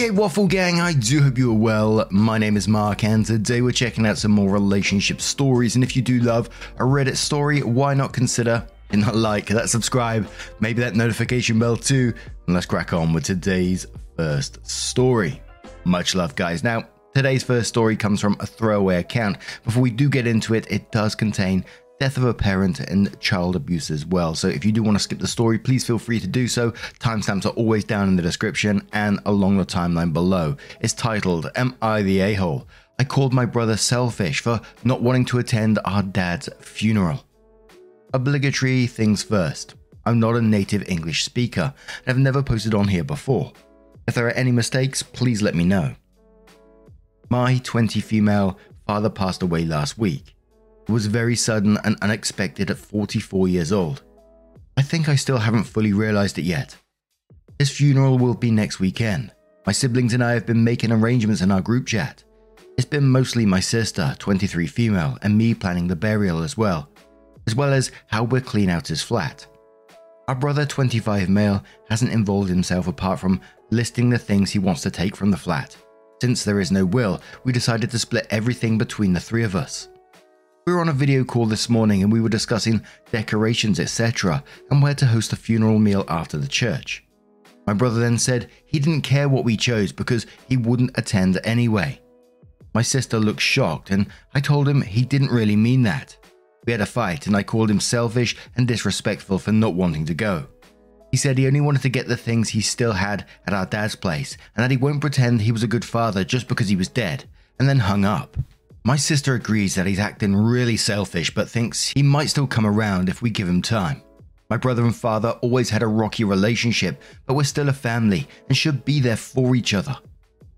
Hey, Waffle Gang, I do hope you are well. My name is Mark, and today we're checking out some more relationship stories. And if you do love a Reddit story, why not consider hitting that like, that subscribe, maybe that notification bell too? And let's crack on with today's first story. Much love, guys. Now, today's first story comes from a throwaway account. Before we do get into it, it does contain death of a parent and child abuse as well. So if you do want to skip the story, please feel free to do so. Timestamps are always down in the description and along the timeline below. It's titled Am I the A hole? I called my brother selfish for not wanting to attend our dad's funeral. Obligatory things first. I'm not a native English speaker and have never posted on here before. If there are any mistakes, please let me know. My 20 female father passed away last week. Was very sudden and unexpected at 44 years old. I think I still haven't fully realized it yet. His funeral will be next weekend. My siblings and I have been making arrangements in our group chat. It's been mostly my sister, 23 female, and me planning the burial as well, as well as how we'll clean out his flat. Our brother, 25 male, hasn't involved himself apart from listing the things he wants to take from the flat. Since there is no will, we decided to split everything between the three of us. We were on a video call this morning and we were discussing decorations, etc., and where to host a funeral meal after the church. My brother then said he didn't care what we chose because he wouldn't attend anyway. My sister looked shocked and I told him he didn't really mean that. We had a fight and I called him selfish and disrespectful for not wanting to go. He said he only wanted to get the things he still had at our dad's place and that he won't pretend he was a good father just because he was dead, and then hung up. My sister agrees that he's acting really selfish but thinks he might still come around if we give him time. My brother and father always had a rocky relationship, but we're still a family and should be there for each other.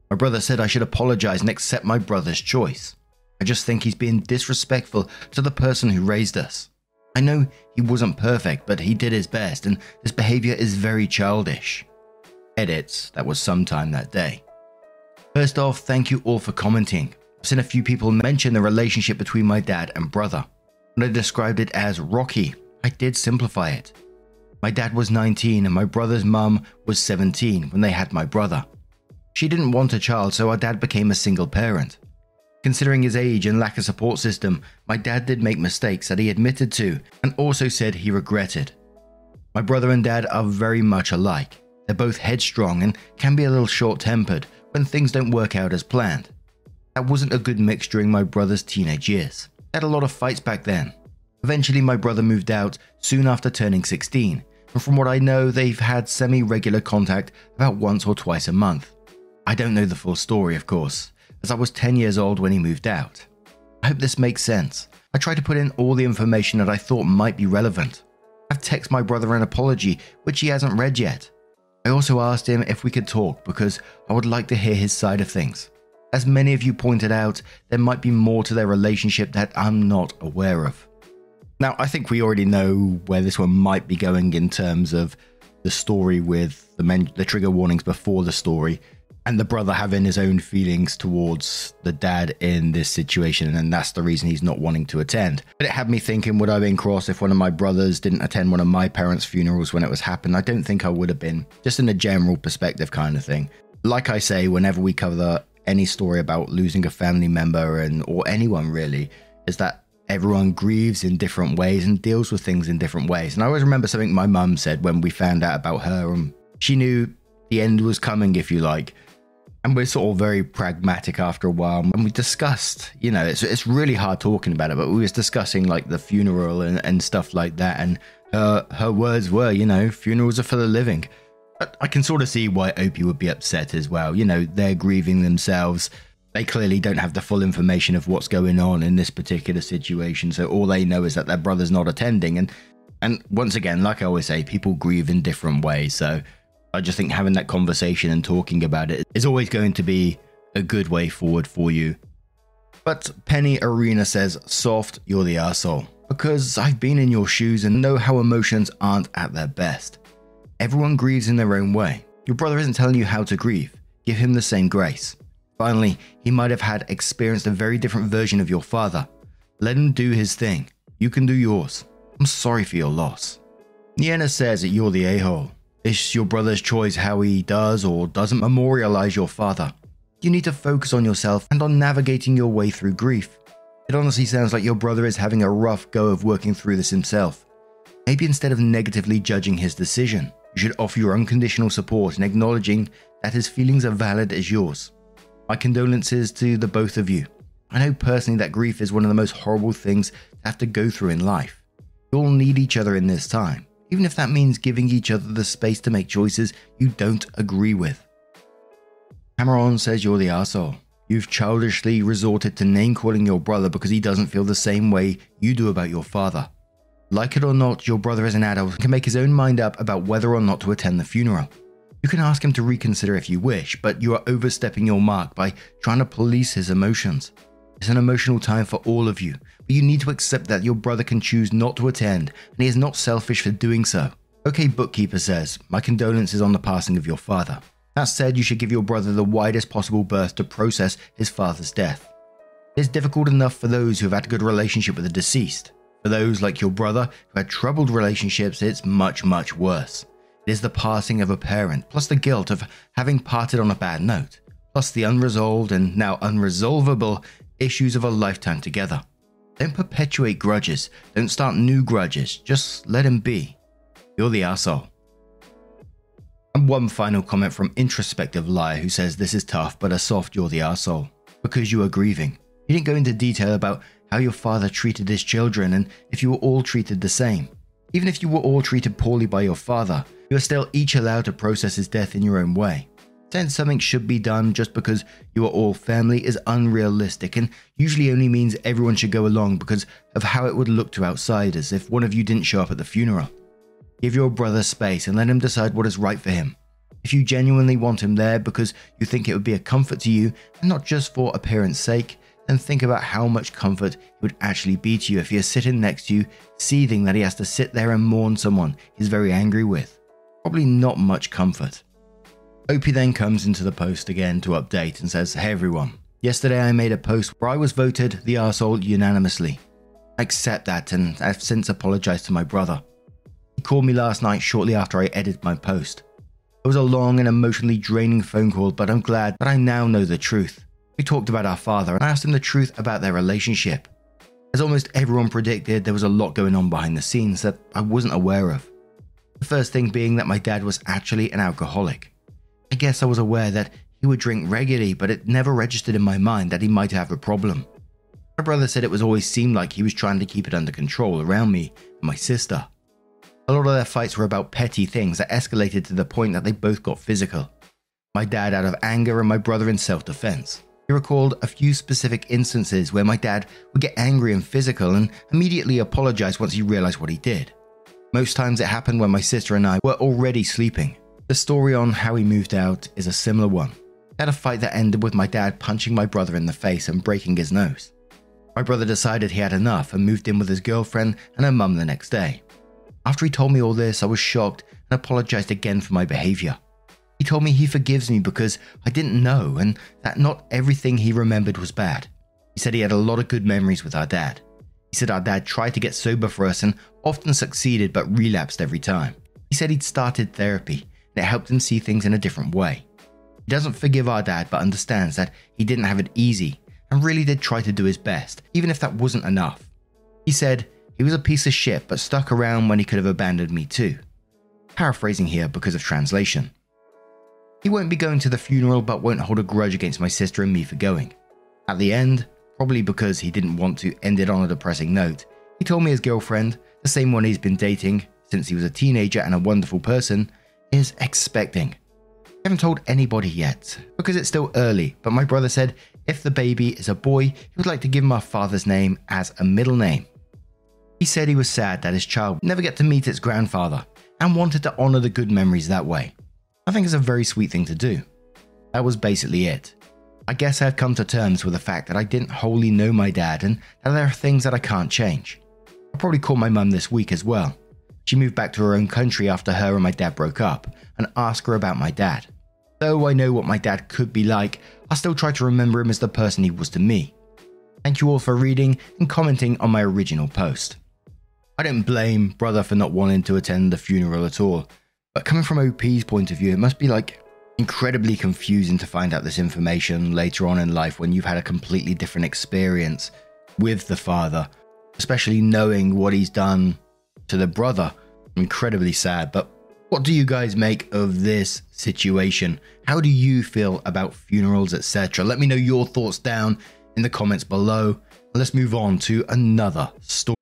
My brother said I should apologize and accept my brother's choice. I just think he's being disrespectful to the person who raised us. I know he wasn't perfect, but he did his best, and this behavior is very childish. Edits, that was sometime that day. First off, thank you all for commenting. I've seen a few people mention the relationship between my dad and brother. When I described it as rocky, I did simplify it. My dad was 19 and my brother's mum was 17 when they had my brother. She didn't want a child, so our dad became a single parent. Considering his age and lack of support system, my dad did make mistakes that he admitted to and also said he regretted. My brother and dad are very much alike. They're both headstrong and can be a little short tempered when things don't work out as planned. That wasn't a good mix during my brother's teenage years. I had a lot of fights back then. Eventually, my brother moved out soon after turning 16, and from what I know, they've had semi regular contact about once or twice a month. I don't know the full story, of course, as I was 10 years old when he moved out. I hope this makes sense. I tried to put in all the information that I thought might be relevant. I've texted my brother an apology, which he hasn't read yet. I also asked him if we could talk because I would like to hear his side of things. As many of you pointed out, there might be more to their relationship that I'm not aware of. Now, I think we already know where this one might be going in terms of the story with the, men- the trigger warnings before the story and the brother having his own feelings towards the dad in this situation, and that's the reason he's not wanting to attend. But it had me thinking, would I have been cross if one of my brothers didn't attend one of my parents' funerals when it was happening? I don't think I would have been, just in a general perspective kind of thing. Like I say, whenever we cover any story about losing a family member and or anyone really is that everyone grieves in different ways and deals with things in different ways. And I always remember something my mum said when we found out about her and she knew the end was coming if you like. And we're sort of very pragmatic after a while. And we discussed, you know, it's, it's really hard talking about it, but we was discussing like the funeral and, and stuff like that. And her, her words were, you know, funerals are for the living. I can sort of see why Opie would be upset as well. You know, they're grieving themselves. They clearly don't have the full information of what's going on in this particular situation. So all they know is that their brother's not attending. And And once again, like I always say, people grieve in different ways. So I just think having that conversation and talking about it is always going to be a good way forward for you. But Penny Arena says, Soft, you're the asshole. Because I've been in your shoes and know how emotions aren't at their best. Everyone grieves in their own way. Your brother isn't telling you how to grieve. Give him the same grace. Finally, he might have had experienced a very different version of your father. Let him do his thing. You can do yours. I'm sorry for your loss. Nienna says that you're the a hole. It's your brother's choice how he does or doesn't memorialize your father. You need to focus on yourself and on navigating your way through grief. It honestly sounds like your brother is having a rough go of working through this himself. Maybe instead of negatively judging his decision, you should offer your unconditional support and acknowledging that his feelings are valid as yours. My condolences to the both of you. I know personally that grief is one of the most horrible things to have to go through in life. You all need each other in this time, even if that means giving each other the space to make choices you don't agree with. Cameron says you're the asshole. You've childishly resorted to name calling your brother because he doesn't feel the same way you do about your father. Like it or not, your brother is an adult and can make his own mind up about whether or not to attend the funeral. You can ask him to reconsider if you wish, but you are overstepping your mark by trying to police his emotions. It's an emotional time for all of you, but you need to accept that your brother can choose not to attend, and he is not selfish for doing so. OK Bookkeeper says, My condolences on the passing of your father. That said, you should give your brother the widest possible berth to process his father's death. It is difficult enough for those who have had a good relationship with the deceased. For those like your brother who had troubled relationships, it's much, much worse. It is the passing of a parent, plus the guilt of having parted on a bad note, plus the unresolved and now unresolvable issues of a lifetime together. Don't perpetuate grudges, don't start new grudges, just let him be. You're the asshole. And one final comment from Introspective Liar who says this is tough, but a soft you're the asshole. Because you are grieving. He didn't go into detail about how your father treated his children and if you were all treated the same. Even if you were all treated poorly by your father, you are still each allowed to process his death in your own way. Saying something should be done just because you are all family is unrealistic and usually only means everyone should go along because of how it would look to outsiders if one of you didn't show up at the funeral. Give your brother space and let him decide what is right for him. If you genuinely want him there because you think it would be a comfort to you and not just for appearance sake, then think about how much comfort it would actually be to you if he is sitting next to you, seething that he has to sit there and mourn someone he's very angry with. Probably not much comfort. Opie then comes into the post again to update and says, Hey everyone, yesterday I made a post where I was voted the arsehole unanimously. I accept that and I've since apologized to my brother. He called me last night shortly after I edited my post. It was a long and emotionally draining phone call, but I'm glad that I now know the truth. We talked about our father and I asked him the truth about their relationship. As almost everyone predicted, there was a lot going on behind the scenes that I wasn't aware of. The first thing being that my dad was actually an alcoholic. I guess I was aware that he would drink regularly, but it never registered in my mind that he might have a problem. My brother said it was always seemed like he was trying to keep it under control around me and my sister. A lot of their fights were about petty things that escalated to the point that they both got physical. My dad out of anger and my brother in self defense. He recalled a few specific instances where my dad would get angry and physical and immediately apologize once he realized what he did. Most times it happened when my sister and I were already sleeping. The story on how he moved out is a similar one. He had a fight that ended with my dad punching my brother in the face and breaking his nose. My brother decided he had enough and moved in with his girlfriend and her mum the next day. After he told me all this, I was shocked and apologized again for my behavior. He told me he forgives me because I didn't know and that not everything he remembered was bad. He said he had a lot of good memories with our dad. He said our dad tried to get sober for us and often succeeded but relapsed every time. He said he'd started therapy and it helped him see things in a different way. He doesn't forgive our dad but understands that he didn't have it easy and really did try to do his best, even if that wasn't enough. He said he was a piece of shit but stuck around when he could have abandoned me too. Paraphrasing here because of translation. He won't be going to the funeral but won't hold a grudge against my sister and me for going. At the end, probably because he didn't want to end it on a depressing note, he told me his girlfriend, the same one he's been dating since he was a teenager and a wonderful person, is expecting. I haven't told anybody yet because it's still early, but my brother said if the baby is a boy, he would like to give him our father's name as a middle name. He said he was sad that his child would never get to meet its grandfather and wanted to honour the good memories that way. I think it's a very sweet thing to do. That was basically it. I guess I've come to terms with the fact that I didn't wholly know my dad and that there are things that I can't change. I'll probably call my mum this week as well. She moved back to her own country after her and my dad broke up and ask her about my dad. Though I know what my dad could be like, I still try to remember him as the person he was to me. Thank you all for reading and commenting on my original post. I don't blame brother for not wanting to attend the funeral at all, but coming from OP's point of view, it must be like incredibly confusing to find out this information later on in life when you've had a completely different experience with the father, especially knowing what he's done to the brother. Incredibly sad, but what do you guys make of this situation? How do you feel about funerals, etc.? Let me know your thoughts down in the comments below. Let's move on to another story.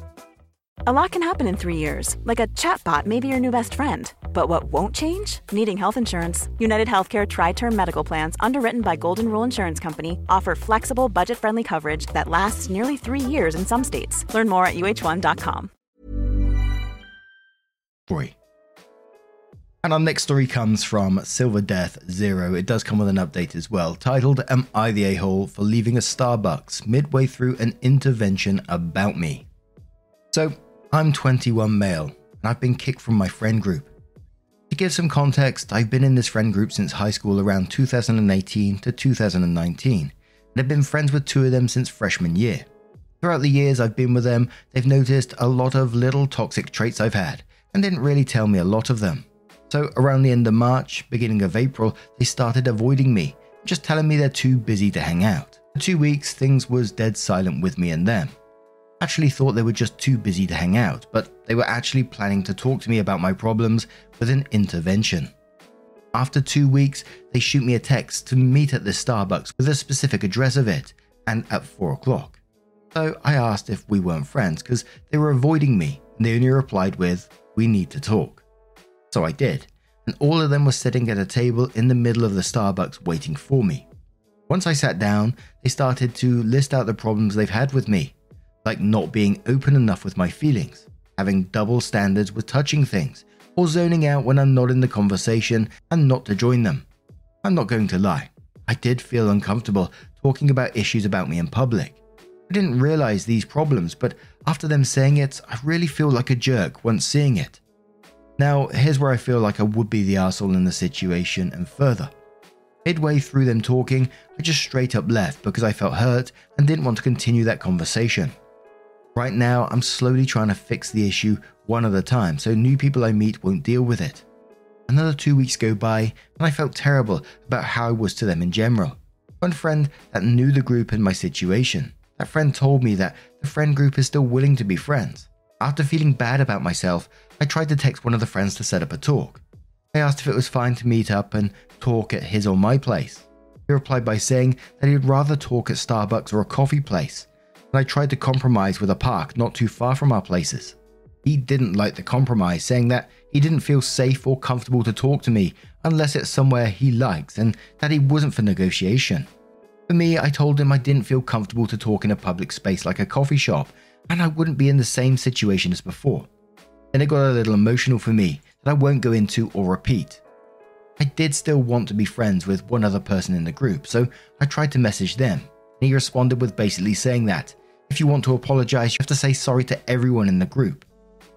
A lot can happen in three years, like a chatbot may be your new best friend. But what won't change? Needing health insurance. United Healthcare Tri Term Medical Plans, underwritten by Golden Rule Insurance Company, offer flexible, budget friendly coverage that lasts nearly three years in some states. Learn more at uh1.com. Story. And our next story comes from Silver Death Zero. It does come with an update as well, titled Am I the A hole for leaving a Starbucks midway through an intervention about me? So, I'm 21 male, and I've been kicked from my friend group. To give some context, I've been in this friend group since high school around 2018 to 2019, and have been friends with two of them since freshman year. Throughout the years I've been with them, they've noticed a lot of little toxic traits I've had, and didn't really tell me a lot of them. So, around the end of March, beginning of April, they started avoiding me, just telling me they're too busy to hang out. For two weeks, things was dead silent with me and them actually thought they were just too busy to hang out, but they were actually planning to talk to me about my problems with an intervention. After two weeks, they shoot me a text to meet at the Starbucks with a specific address of it, and at 4 o'clock. So I asked if we weren't friends because they were avoiding me, and they only replied with, We need to talk. So I did, and all of them were sitting at a table in the middle of the Starbucks waiting for me. Once I sat down, they started to list out the problems they've had with me, like not being open enough with my feelings, having double standards with touching things, or zoning out when I'm not in the conversation and not to join them. I'm not going to lie, I did feel uncomfortable talking about issues about me in public. I didn't realize these problems, but after them saying it, I really feel like a jerk once seeing it. Now, here's where I feel like I would be the asshole in the situation and further. Midway through them talking, I just straight up left because I felt hurt and didn't want to continue that conversation. Right now, I'm slowly trying to fix the issue one at a time so new people I meet won't deal with it. Another two weeks go by, and I felt terrible about how I was to them in general. One friend that knew the group and my situation, that friend told me that the friend group is still willing to be friends. After feeling bad about myself, I tried to text one of the friends to set up a talk. I asked if it was fine to meet up and talk at his or my place. He replied by saying that he'd rather talk at Starbucks or a coffee place and I tried to compromise with a park not too far from our places. He didn't like the compromise, saying that he didn't feel safe or comfortable to talk to me unless it's somewhere he likes and that he wasn't for negotiation. For me, I told him I didn't feel comfortable to talk in a public space like a coffee shop and I wouldn't be in the same situation as before. Then it got a little emotional for me that I won't go into or repeat. I did still want to be friends with one other person in the group, so I tried to message them, and he responded with basically saying that if you want to apologize, you have to say sorry to everyone in the group.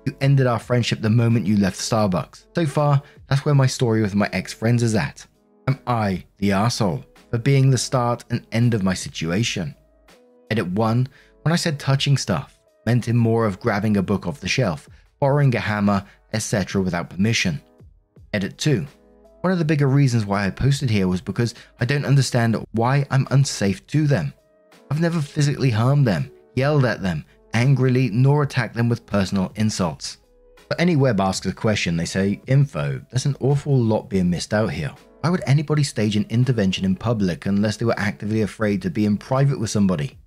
You ended our friendship the moment you left Starbucks. So far, that's where my story with my ex friends is at. Am I the asshole for being the start and end of my situation? Edit 1 When I said touching stuff, meant in more of grabbing a book off the shelf, borrowing a hammer, etc. without permission. Edit 2 One of the bigger reasons why I posted here was because I don't understand why I'm unsafe to them. I've never physically harmed them, yelled at them, angrily nor attack them with personal insults. But any web asks a question, they say, info, there's an awful lot being missed out here. Why would anybody stage an intervention in public unless they were actively afraid to be in private with somebody?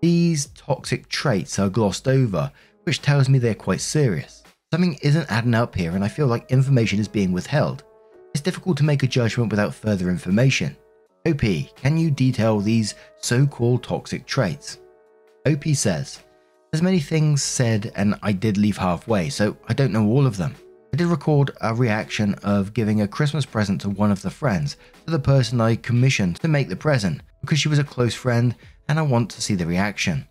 These toxic traits are glossed over, which tells me they're quite serious. Something isn't adding up here, and I feel like information is being withheld. It's difficult to make a judgment without further information. OP, can you detail these so called toxic traits? OP says, There's many things said, and I did leave halfway, so I don't know all of them. I did record a reaction of giving a Christmas present to one of the friends, to the person I commissioned to make the present, because she was a close friend and I want to see the reaction.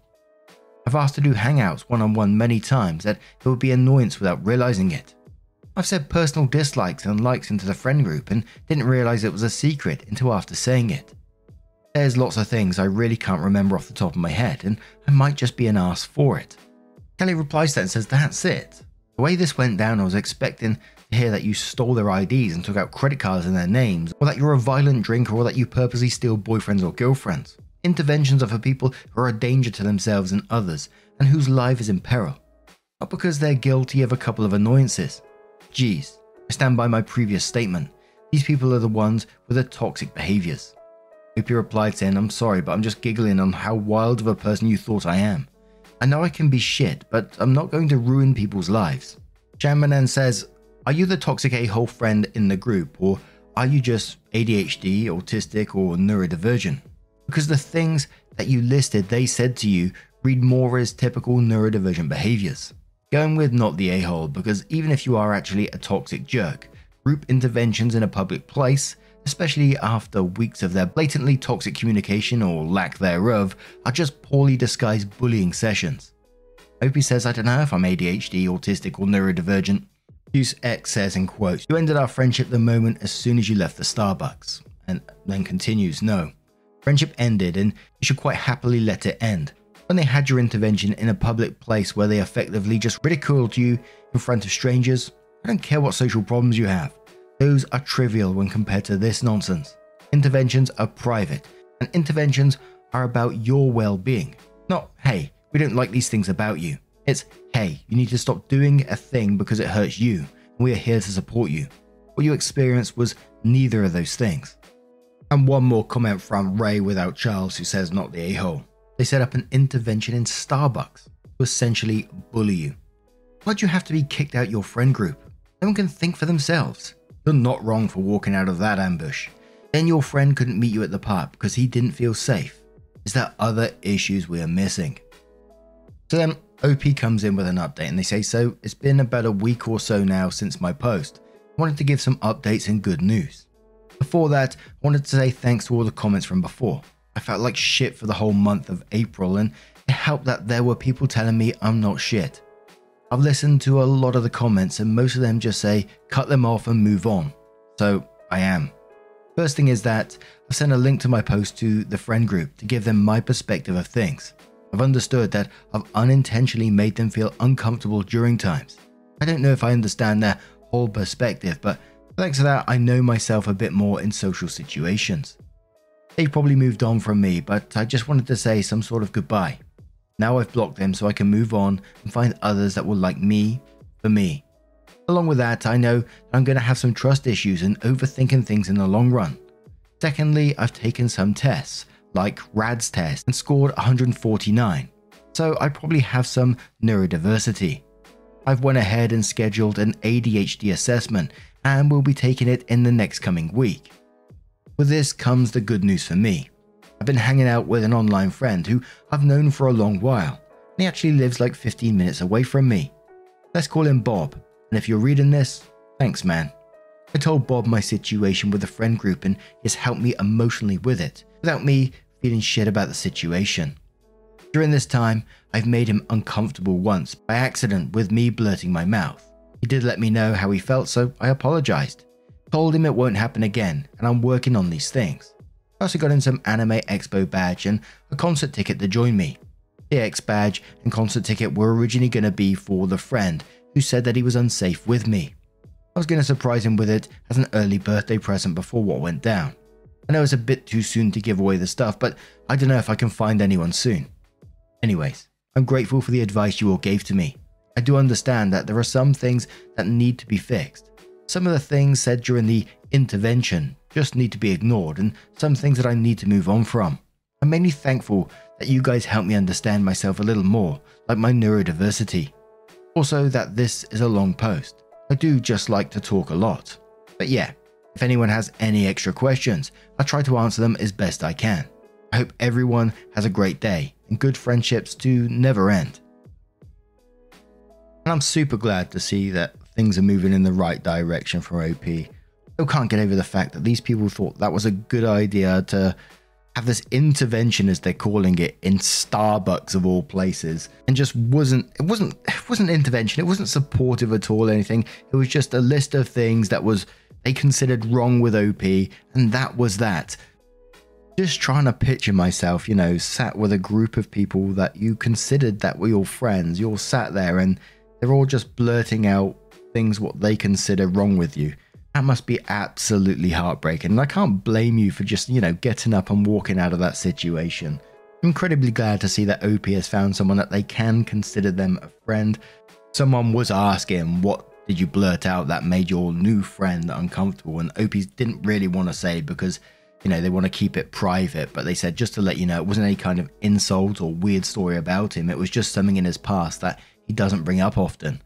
I've asked to do hangouts one on one many times that it would be annoyance without realizing it. I've said personal dislikes and likes into the friend group and didn't realize it was a secret until after saying it. There's lots of things I really can't remember off the top of my head, and I might just be an ass for it. Kelly replies to that and says, That's it. The way this went down, I was expecting to hear that you stole their IDs and took out credit cards in their names, or that you're a violent drinker, or that you purposely steal boyfriends or girlfriends. Interventions are for people who are a danger to themselves and others, and whose life is in peril. Not because they're guilty of a couple of annoyances. Geez, I stand by my previous statement. These people are the ones with the toxic behaviors. You replied saying, I'm sorry, but I'm just giggling on how wild of a person you thought I am. I know I can be shit, but I'm not going to ruin people's lives. Shanmanan says, Are you the toxic a hole friend in the group, or are you just ADHD, autistic, or neurodivergent? Because the things that you listed they said to you read more as typical neurodivergent behaviors. Going with not the a hole, because even if you are actually a toxic jerk, group interventions in a public place, especially after weeks of their blatantly toxic communication or lack thereof, are just poorly disguised bullying sessions. Opie says, I don't know if I'm ADHD, autistic, or neurodivergent. Use X says in quotes, You ended our friendship the moment as soon as you left the Starbucks. And then continues, No. Friendship ended, and you should quite happily let it end when they had your intervention in a public place where they effectively just ridiculed you in front of strangers, I don't care what social problems you have. Those are trivial when compared to this nonsense. Interventions are private, and interventions are about your well being. Not, hey, we don't like these things about you. It's, hey, you need to stop doing a thing because it hurts you, and we are here to support you. What you experienced was neither of those things. And one more comment from Ray without Charles, who says, not the a hole. They set up an intervention in Starbucks to essentially bully you. Why'd you have to be kicked out your friend group? No one can think for themselves. You're not wrong for walking out of that ambush. Then your friend couldn't meet you at the pub because he didn't feel safe. Is there other issues we are missing? So then OP comes in with an update and they say, So it's been about a week or so now since my post. I wanted to give some updates and good news. Before that, I wanted to say thanks to all the comments from before. I felt like shit for the whole month of April, and it helped that there were people telling me I'm not shit. I've listened to a lot of the comments, and most of them just say cut them off and move on. So I am. First thing is that I've sent a link to my post to the friend group to give them my perspective of things. I've understood that I've unintentionally made them feel uncomfortable during times. I don't know if I understand their whole perspective, but thanks to that, I know myself a bit more in social situations. They've probably moved on from me, but I just wanted to say some sort of goodbye. Now I've blocked them so I can move on and find others that will like me for me. Along with that, I know I'm going to have some trust issues and overthinking things in the long run. Secondly, I've taken some tests, like RAADS test, and scored 149, so I probably have some neurodiversity. I've went ahead and scheduled an ADHD assessment and will be taking it in the next coming week. With this comes the good news for me. I've been hanging out with an online friend who I've known for a long while, and he actually lives like 15 minutes away from me. Let's call him Bob, and if you're reading this, thanks man. I told Bob my situation with the friend group and he's helped me emotionally with it, without me feeling shit about the situation. During this time, I've made him uncomfortable once by accident with me blurting my mouth. He did let me know how he felt, so I apologized. Told him it won't happen again, and I'm working on these things. I also got him some Anime Expo badge and a concert ticket to join me. The X badge and concert ticket were originally going to be for the friend who said that he was unsafe with me. I was going to surprise him with it as an early birthday present before what went down. I know it's a bit too soon to give away the stuff, but I don't know if I can find anyone soon. Anyways, I'm grateful for the advice you all gave to me. I do understand that there are some things that need to be fixed. Some of the things said during the intervention just need to be ignored, and some things that I need to move on from. I'm mainly thankful that you guys helped me understand myself a little more, like my neurodiversity. Also, that this is a long post. I do just like to talk a lot. But yeah, if anyone has any extra questions, I'll try to answer them as best I can. I hope everyone has a great day and good friendships to never end. And I'm super glad to see that things are moving in the right direction for OP. Still can't get over the fact that these people thought that was a good idea to have this intervention as they're calling it in Starbucks of all places. And just wasn't it wasn't it wasn't intervention. It wasn't supportive at all anything. It was just a list of things that was they considered wrong with OP and that was that. Just trying to picture myself you know sat with a group of people that you considered that were your friends. You all sat there and they're all just blurting out things what they consider wrong with you that must be absolutely heartbreaking. And I can't blame you for just, you know, getting up and walking out of that situation. I'm incredibly glad to see that OP has found someone that they can consider them a friend. Someone was asking, what did you blurt out that made your new friend uncomfortable? And OP didn't really want to say because, you know, they want to keep it private. But they said, just to let you know, it wasn't any kind of insult or weird story about him. It was just something in his past that he doesn't bring up often.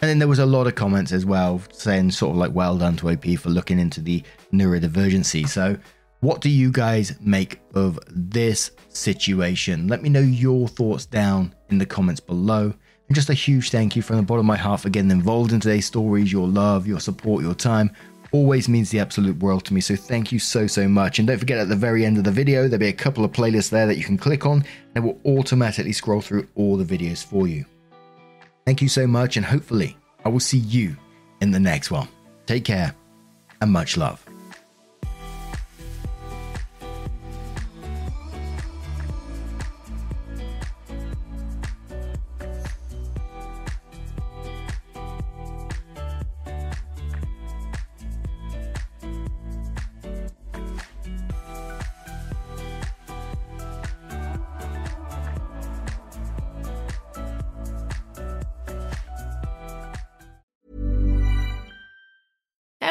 And then there was a lot of comments as well saying sort of like well done to OP for looking into the neurodivergency. So what do you guys make of this situation? Let me know your thoughts down in the comments below. And just a huge thank you from the bottom of my heart for getting involved in today's stories. Your love, your support, your time always means the absolute world to me. So thank you so, so much. And don't forget at the very end of the video, there'll be a couple of playlists there that you can click on and it will automatically scroll through all the videos for you. Thank you so much, and hopefully, I will see you in the next one. Take care and much love.